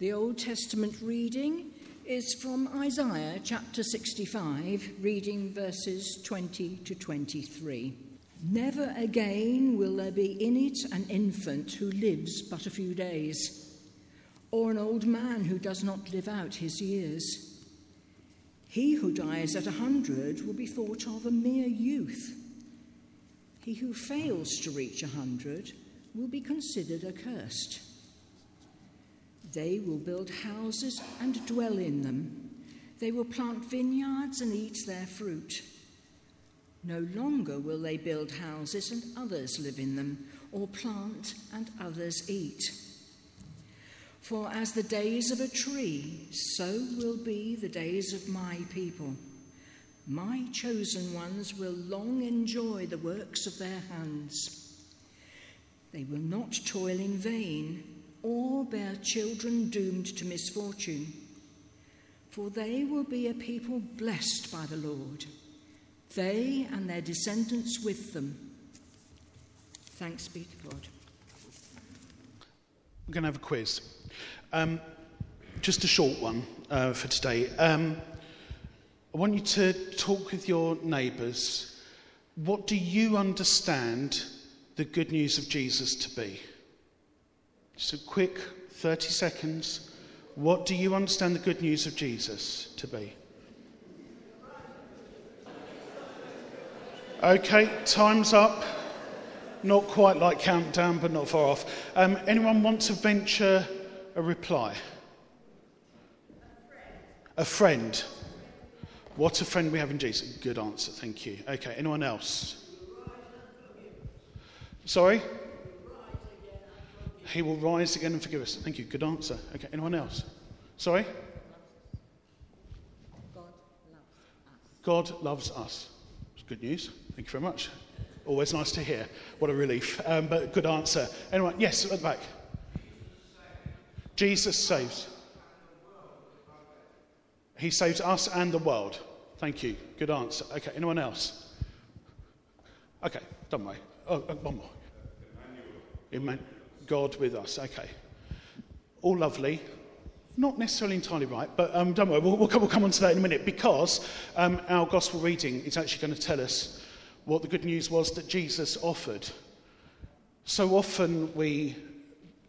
The Old Testament reading is from Isaiah chapter 65, reading verses 20 to 23. Never again will there be in it an infant who lives but a few days, or an old man who does not live out his years. He who dies at a hundred will be thought of a mere youth. He who fails to reach a hundred will be considered accursed. They will build houses and dwell in them. They will plant vineyards and eat their fruit. No longer will they build houses and others live in them, or plant and others eat. For as the days of a tree, so will be the days of my people. My chosen ones will long enjoy the works of their hands. They will not toil in vain or bear children doomed to misfortune. For they will be a people blessed by the Lord, they and their descendants with them. Thanks be to God. We're going to have a quiz. Um, just a short one uh, for today. Um, I want you to talk with your neighbours. What do you understand the good news of Jesus to be? Just a quick 30 seconds. What do you understand the good news of Jesus to be? Okay, time's up. Not quite like countdown, but not far off. Um, anyone want to venture a reply? A friend. What a friend we have in Jesus. Good answer, thank you. Okay, anyone else? Sorry? He will rise again and forgive us. Thank you. Good answer. Okay, anyone else? Sorry? God loves us. It's good news. Thank you very much. Always nice to hear. What a relief. Um, but good answer. Anyone? Yes, at the back. Jesus saves. He saves us and the world. Thank you. Good answer. Okay, anyone else? Okay, don't worry. Oh, oh one more. Emmanuel. God with us. Okay. All lovely. Not necessarily entirely right, but um, don't worry, we'll, we'll, come, we'll, come, on to that in a minute because um, our gospel reading is actually going to tell us what the good news was that Jesus offered. So often we,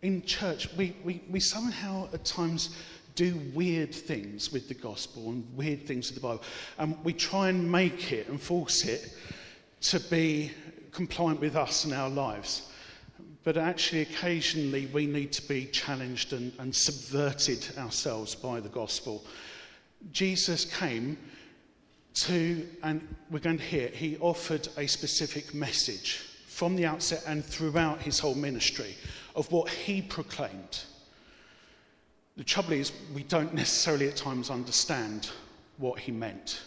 in church, we, we, we somehow at times do weird things with the gospel and weird things with the Bible. And we try and make it and force it to be compliant with us and our lives but actually, occasionally, we need to be challenged and, and subverted ourselves by the gospel. Jesus came to, and we're going to hear, he offered a specific message from the outset and throughout his whole ministry of what he proclaimed. The trouble is, we don't necessarily at times understand what he meant.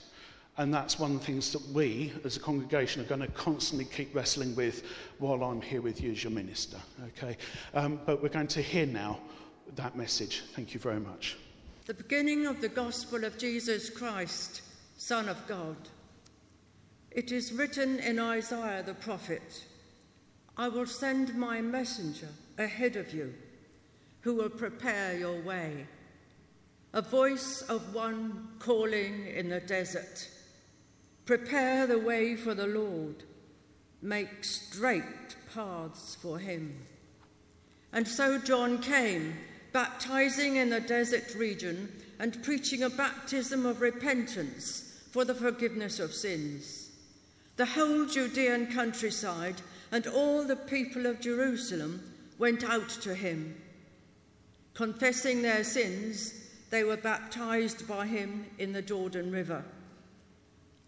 And that's one of the things that we, as a congregation, are going to constantly keep wrestling with while I'm here with you as your minister. Okay? Um, but we're going to hear now that message. Thank you very much. The beginning of the gospel of Jesus Christ, Son of God. It is written in Isaiah the prophet I will send my messenger ahead of you, who will prepare your way. A voice of one calling in the desert Prepare the way for the Lord, make straight paths for him. And so John came, baptizing in the desert region and preaching a baptism of repentance for the forgiveness of sins. The whole Judean countryside and all the people of Jerusalem went out to him. Confessing their sins, they were baptized by him in the Jordan River.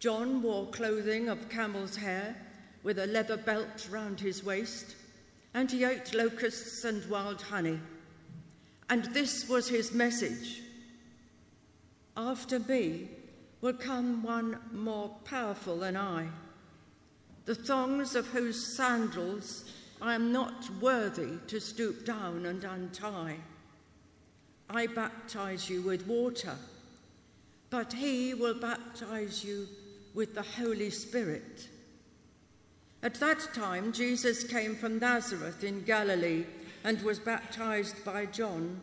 John wore clothing of camel's hair with a leather belt round his waist, and he ate locusts and wild honey. And this was his message After me will come one more powerful than I, the thongs of whose sandals I am not worthy to stoop down and untie. I baptize you with water, but he will baptize you with the Holy Spirit. At that time, Jesus came from Nazareth in Galilee and was baptized by John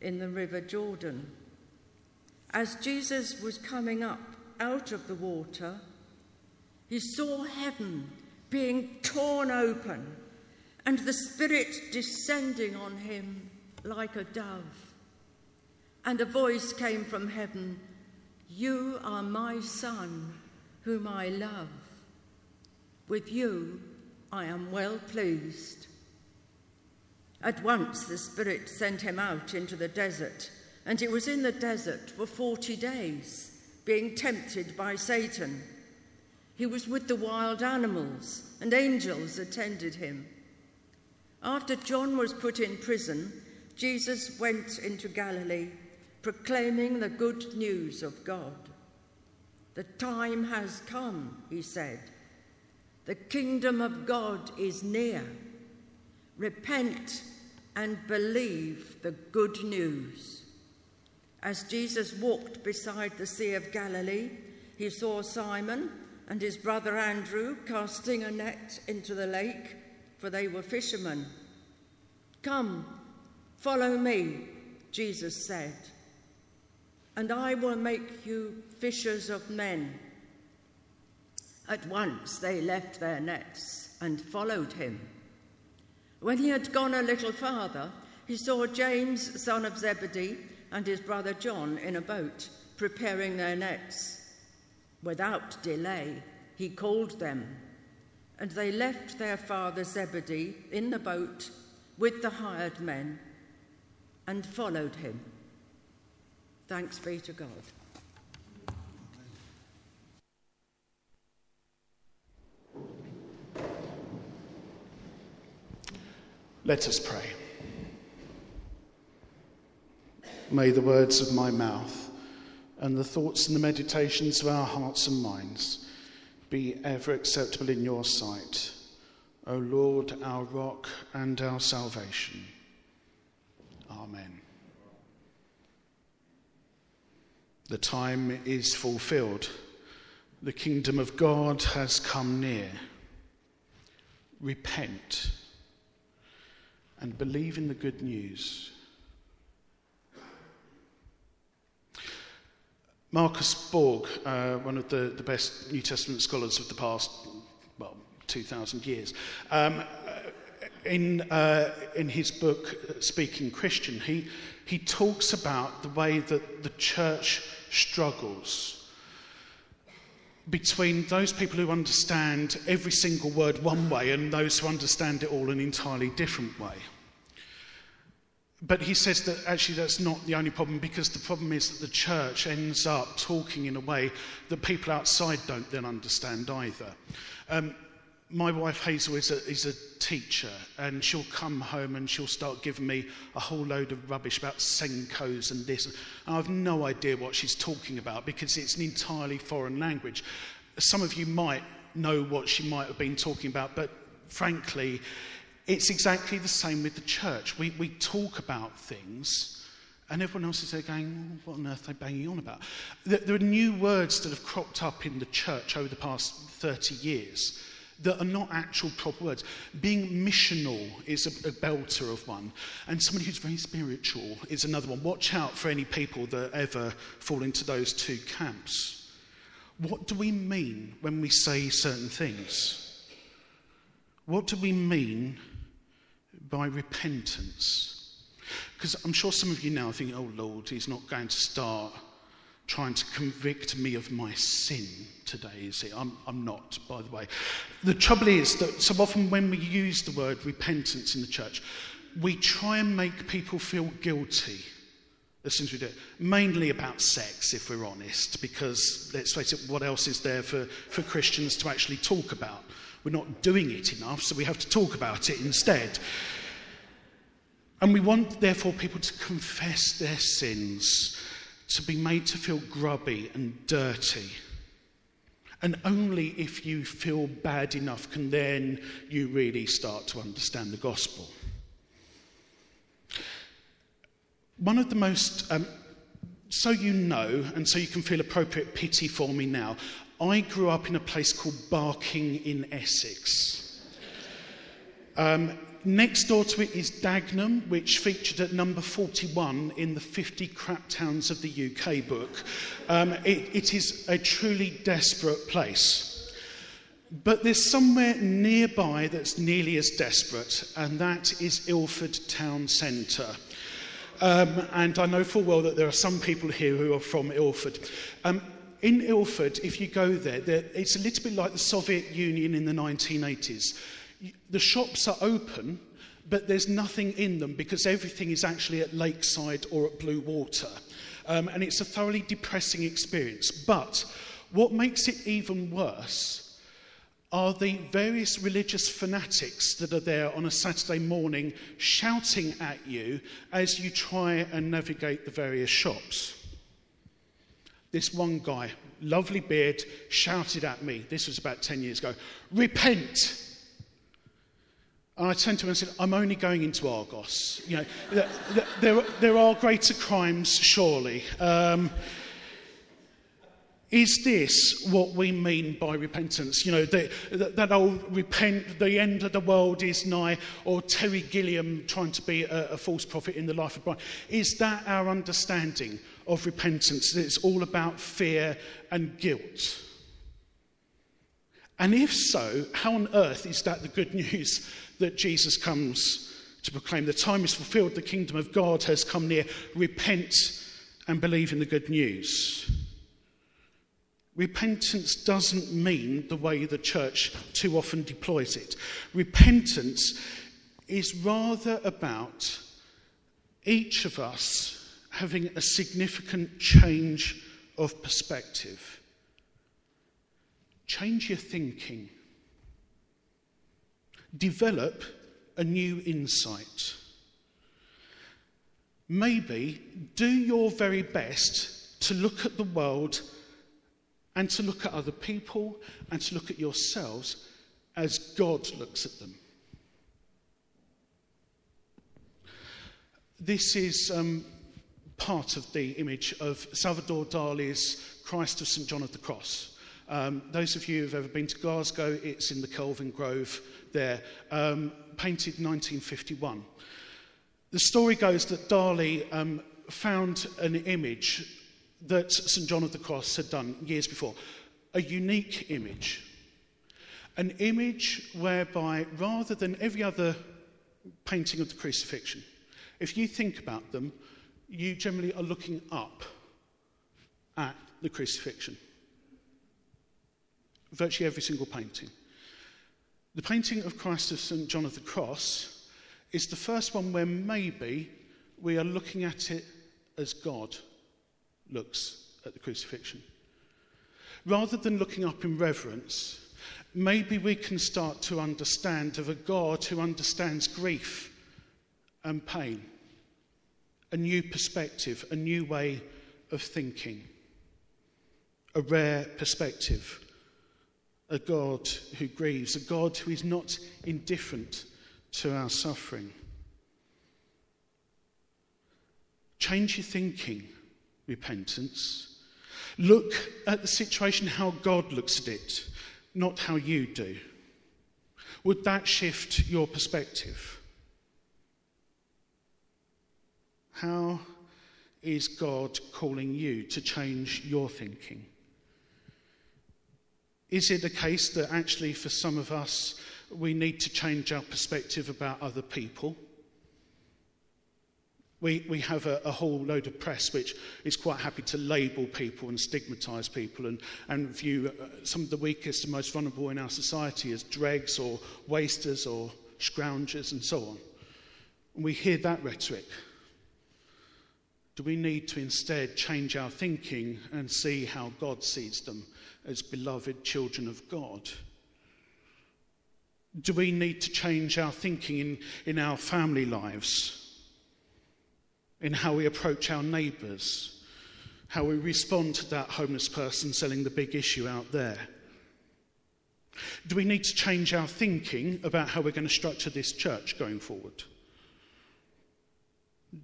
in the river Jordan. As Jesus was coming up out of the water, he saw heaven being torn open and the Spirit descending on him like a dove. And a voice came from heaven You are my Son, whom I love. With you I am well pleased. At once the Spirit sent him out into the desert, and he was in the desert for forty days, being tempted by Satan. He was with the wild animals, and angels attended him. After John was put in prison, Jesus went into Galilee, proclaiming the good news of God. The time has come, he said. The kingdom of God is near. Repent and believe the good news. As Jesus walked beside the Sea of Galilee, he saw Simon and his brother Andrew casting a net into the lake, for they were fishermen. Come, follow me, Jesus said, and I will make you fishers of men. At once they left their nets and followed him. When he had gone a little farther, he saw James, son of Zebedee, and his brother John in a boat, preparing their nets. Without delay, he called them, and they left their father Zebedee in the boat with the hired men and followed him. Thanks be to God. Let us pray. May the words of my mouth and the thoughts and the meditations of our hearts and minds be ever acceptable in your sight, O Lord, our rock and our salvation. Amen. The time is fulfilled. The kingdom of God has come near. Repent and believe in the good news. Marcus Borg, uh, one of the, the best New Testament scholars of the past, well, 2,000 years, um, in, uh, in his book, Speaking Christian, he, he talks about the way that the church struggles between those people who understand every single word one way and those who understand it all an entirely different way. But he says that actually that's not the only problem because the problem is that the church ends up talking in a way that people outside don't then understand either. Um, my wife Hazel is a, is a teacher, and she'll come home and she'll start giving me a whole load of rubbish about SENCOs and this. And I have no idea what she's talking about because it's an entirely foreign language. Some of you might know what she might have been talking about, but frankly, it's exactly the same with the church. We, we talk about things, and everyone else is there going, oh, What on earth are they banging on about? There, there are new words that have cropped up in the church over the past 30 years that are not actual proper words. Being missional is a, a, belter of one, and somebody who's very spiritual is another one. Watch out for any people that ever fall into those two camps. What do we mean when we say certain things? What do we mean by repentance? Because I'm sure some of you now think, oh Lord, he's not going to start trying to convict me of my sin today, is it? I'm, I'm not, by the way. The trouble is that so often when we use the word repentance in the church, we try and make people feel guilty as soon as we do it. Mainly about sex, if we're honest, because let's face it, what else is there for, for Christians to actually talk about? We're not doing it enough, so we have to talk about it instead. And we want, therefore, people to confess their sins to be made to feel grubby and dirty. And only if you feel bad enough can then you really start to understand the gospel. One of the most, um, so you know, and so you can feel appropriate pity for me now, I grew up in a place called Barking in Essex. Um, next door to it is Dagenham, which featured at number 41 in the 50 crap towns of the UK book. Um, it, it is a truly desperate place. But there's somewhere nearby that's nearly as desperate, and that is Ilford Town Centre. Um, and I know full well that there are some people here who are from Ilford. Um, in Ilford, if you go there, there, it's a little bit like the Soviet Union in the 1980s. The shops are open, but there's nothing in them because everything is actually at Lakeside or at Bluewater. Um, and it's a thoroughly depressing experience. But what makes it even worse are the various religious fanatics that are there on a Saturday morning shouting at you as you try and navigate the various shops. This one guy, lovely beard, shouted at me, this was about 10 years ago, Repent! And I turned to him and said, I'm only going into Argos. You know, there, there are greater crimes, surely. Um, is this what we mean by repentance? You know, the, that old repent, the end of the world is nigh, or Terry Gilliam trying to be a, a false prophet in the life of Brian. Is that our understanding of repentance? That it's all about fear and guilt? And if so, how on earth is that the good news that Jesus comes to proclaim? The time is fulfilled, the kingdom of God has come near. Repent and believe in the good news. Repentance doesn't mean the way the church too often deploys it. Repentance is rather about each of us having a significant change of perspective. Change your thinking. Develop a new insight. Maybe do your very best to look at the world and to look at other people and to look at yourselves as God looks at them. This is um, part of the image of Salvador Dali's Christ of St. John of the Cross. Um, those of you who've ever been to Glasgow, it's in the Kelvingrove there, um, painted 1951. The story goes that Dali um, found an image that St. John of the Cross had done years before a unique image. An image whereby, rather than every other painting of the crucifixion, if you think about them, you generally are looking up at the crucifixion. Virtually every single painting. The painting of Christ of St. John of the Cross is the first one where maybe we are looking at it as God looks at the crucifixion. Rather than looking up in reverence, maybe we can start to understand of a God who understands grief and pain, a new perspective, a new way of thinking, a rare perspective, a God who grieves, a God who is not indifferent to our suffering. Change your thinking repentance. Look at the situation how God looks at it, not how you do. Would that shift your perspective? How is God calling you to change your thinking? Is it a case that actually, for some of us, we need to change our perspective about other people? We, we have a, a, whole load of press which is quite happy to label people and stigmatise people and, and view uh, some of the weakest and most vulnerable in our society as dregs or wasters or scroungers and so on. And we hear that rhetoric. Do we need to instead change our thinking and see how God sees them as beloved children of God? Do we need to change our thinking in, in our family lives? in how we approach our neighbours, how we respond to that homeless person selling the big issue out there. Do we need to change our thinking about how we're going to structure this church going forward?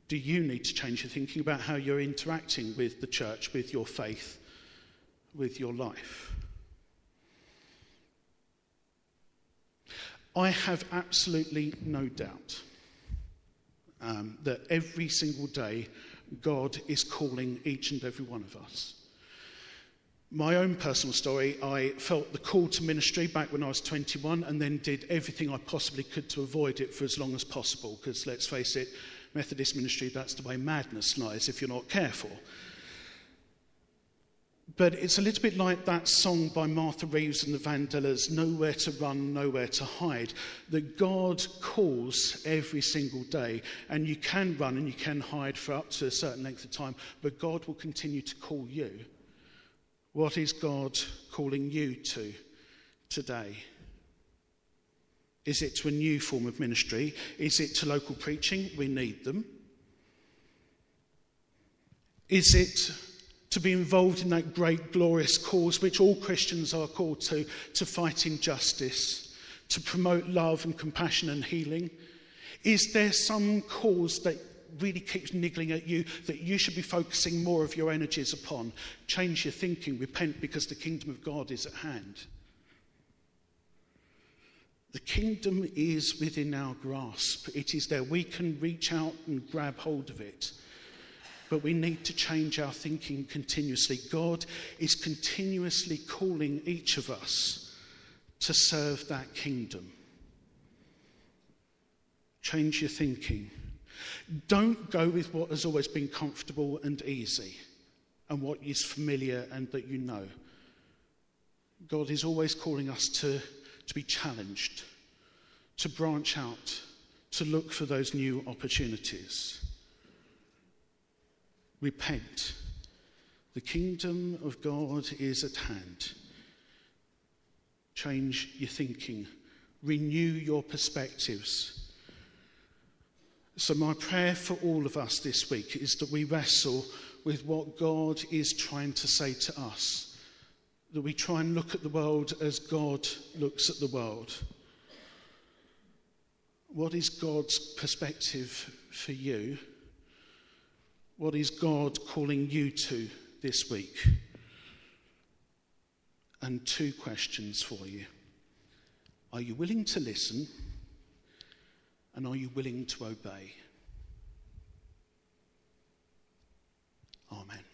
Do you need to change your thinking about how you're interacting with the church, with your faith, with your life? I have absolutely no doubt um, that every single day God is calling each and every one of us. My own personal story, I felt the call to ministry back when I was 21 and then did everything I possibly could to avoid it for as long as possible. Because let's face it, Methodist ministry, that's the way madness lies if you're not careful. But it's a little bit like that song by Martha Reeves and the Vandellas, Nowhere to Run, Nowhere to Hide, that God calls every single day. And you can run and you can hide for up to a certain length of time, but God will continue to call you. What is God calling you to today? Is it to a new form of ministry? Is it to local preaching? We need them. Is it to be involved in that great, glorious cause which all Christians are called to, to fight injustice, to promote love and compassion and healing? Is there some cause that really keeps niggling at you that you should be focusing more of your energies upon? Change your thinking, repent because the kingdom of God is at hand. The kingdom is within our grasp. It is there. We can reach out and grab hold of it but we need to change our thinking continuously. God is continuously calling each of us to serve that kingdom. Change your thinking. Don't go with what has always been comfortable and easy and what is familiar and that you know. God is always calling us to, to be challenged, to branch out, to look for those new opportunities. Repent. The kingdom of God is at hand. Change your thinking, renew your perspectives. So, my prayer for all of us this week is that we wrestle with what God is trying to say to us, that we try and look at the world as God looks at the world. What is God's perspective for you? What is God calling you to this week? And two questions for you. Are you willing to listen? And are you willing to obey? Amen.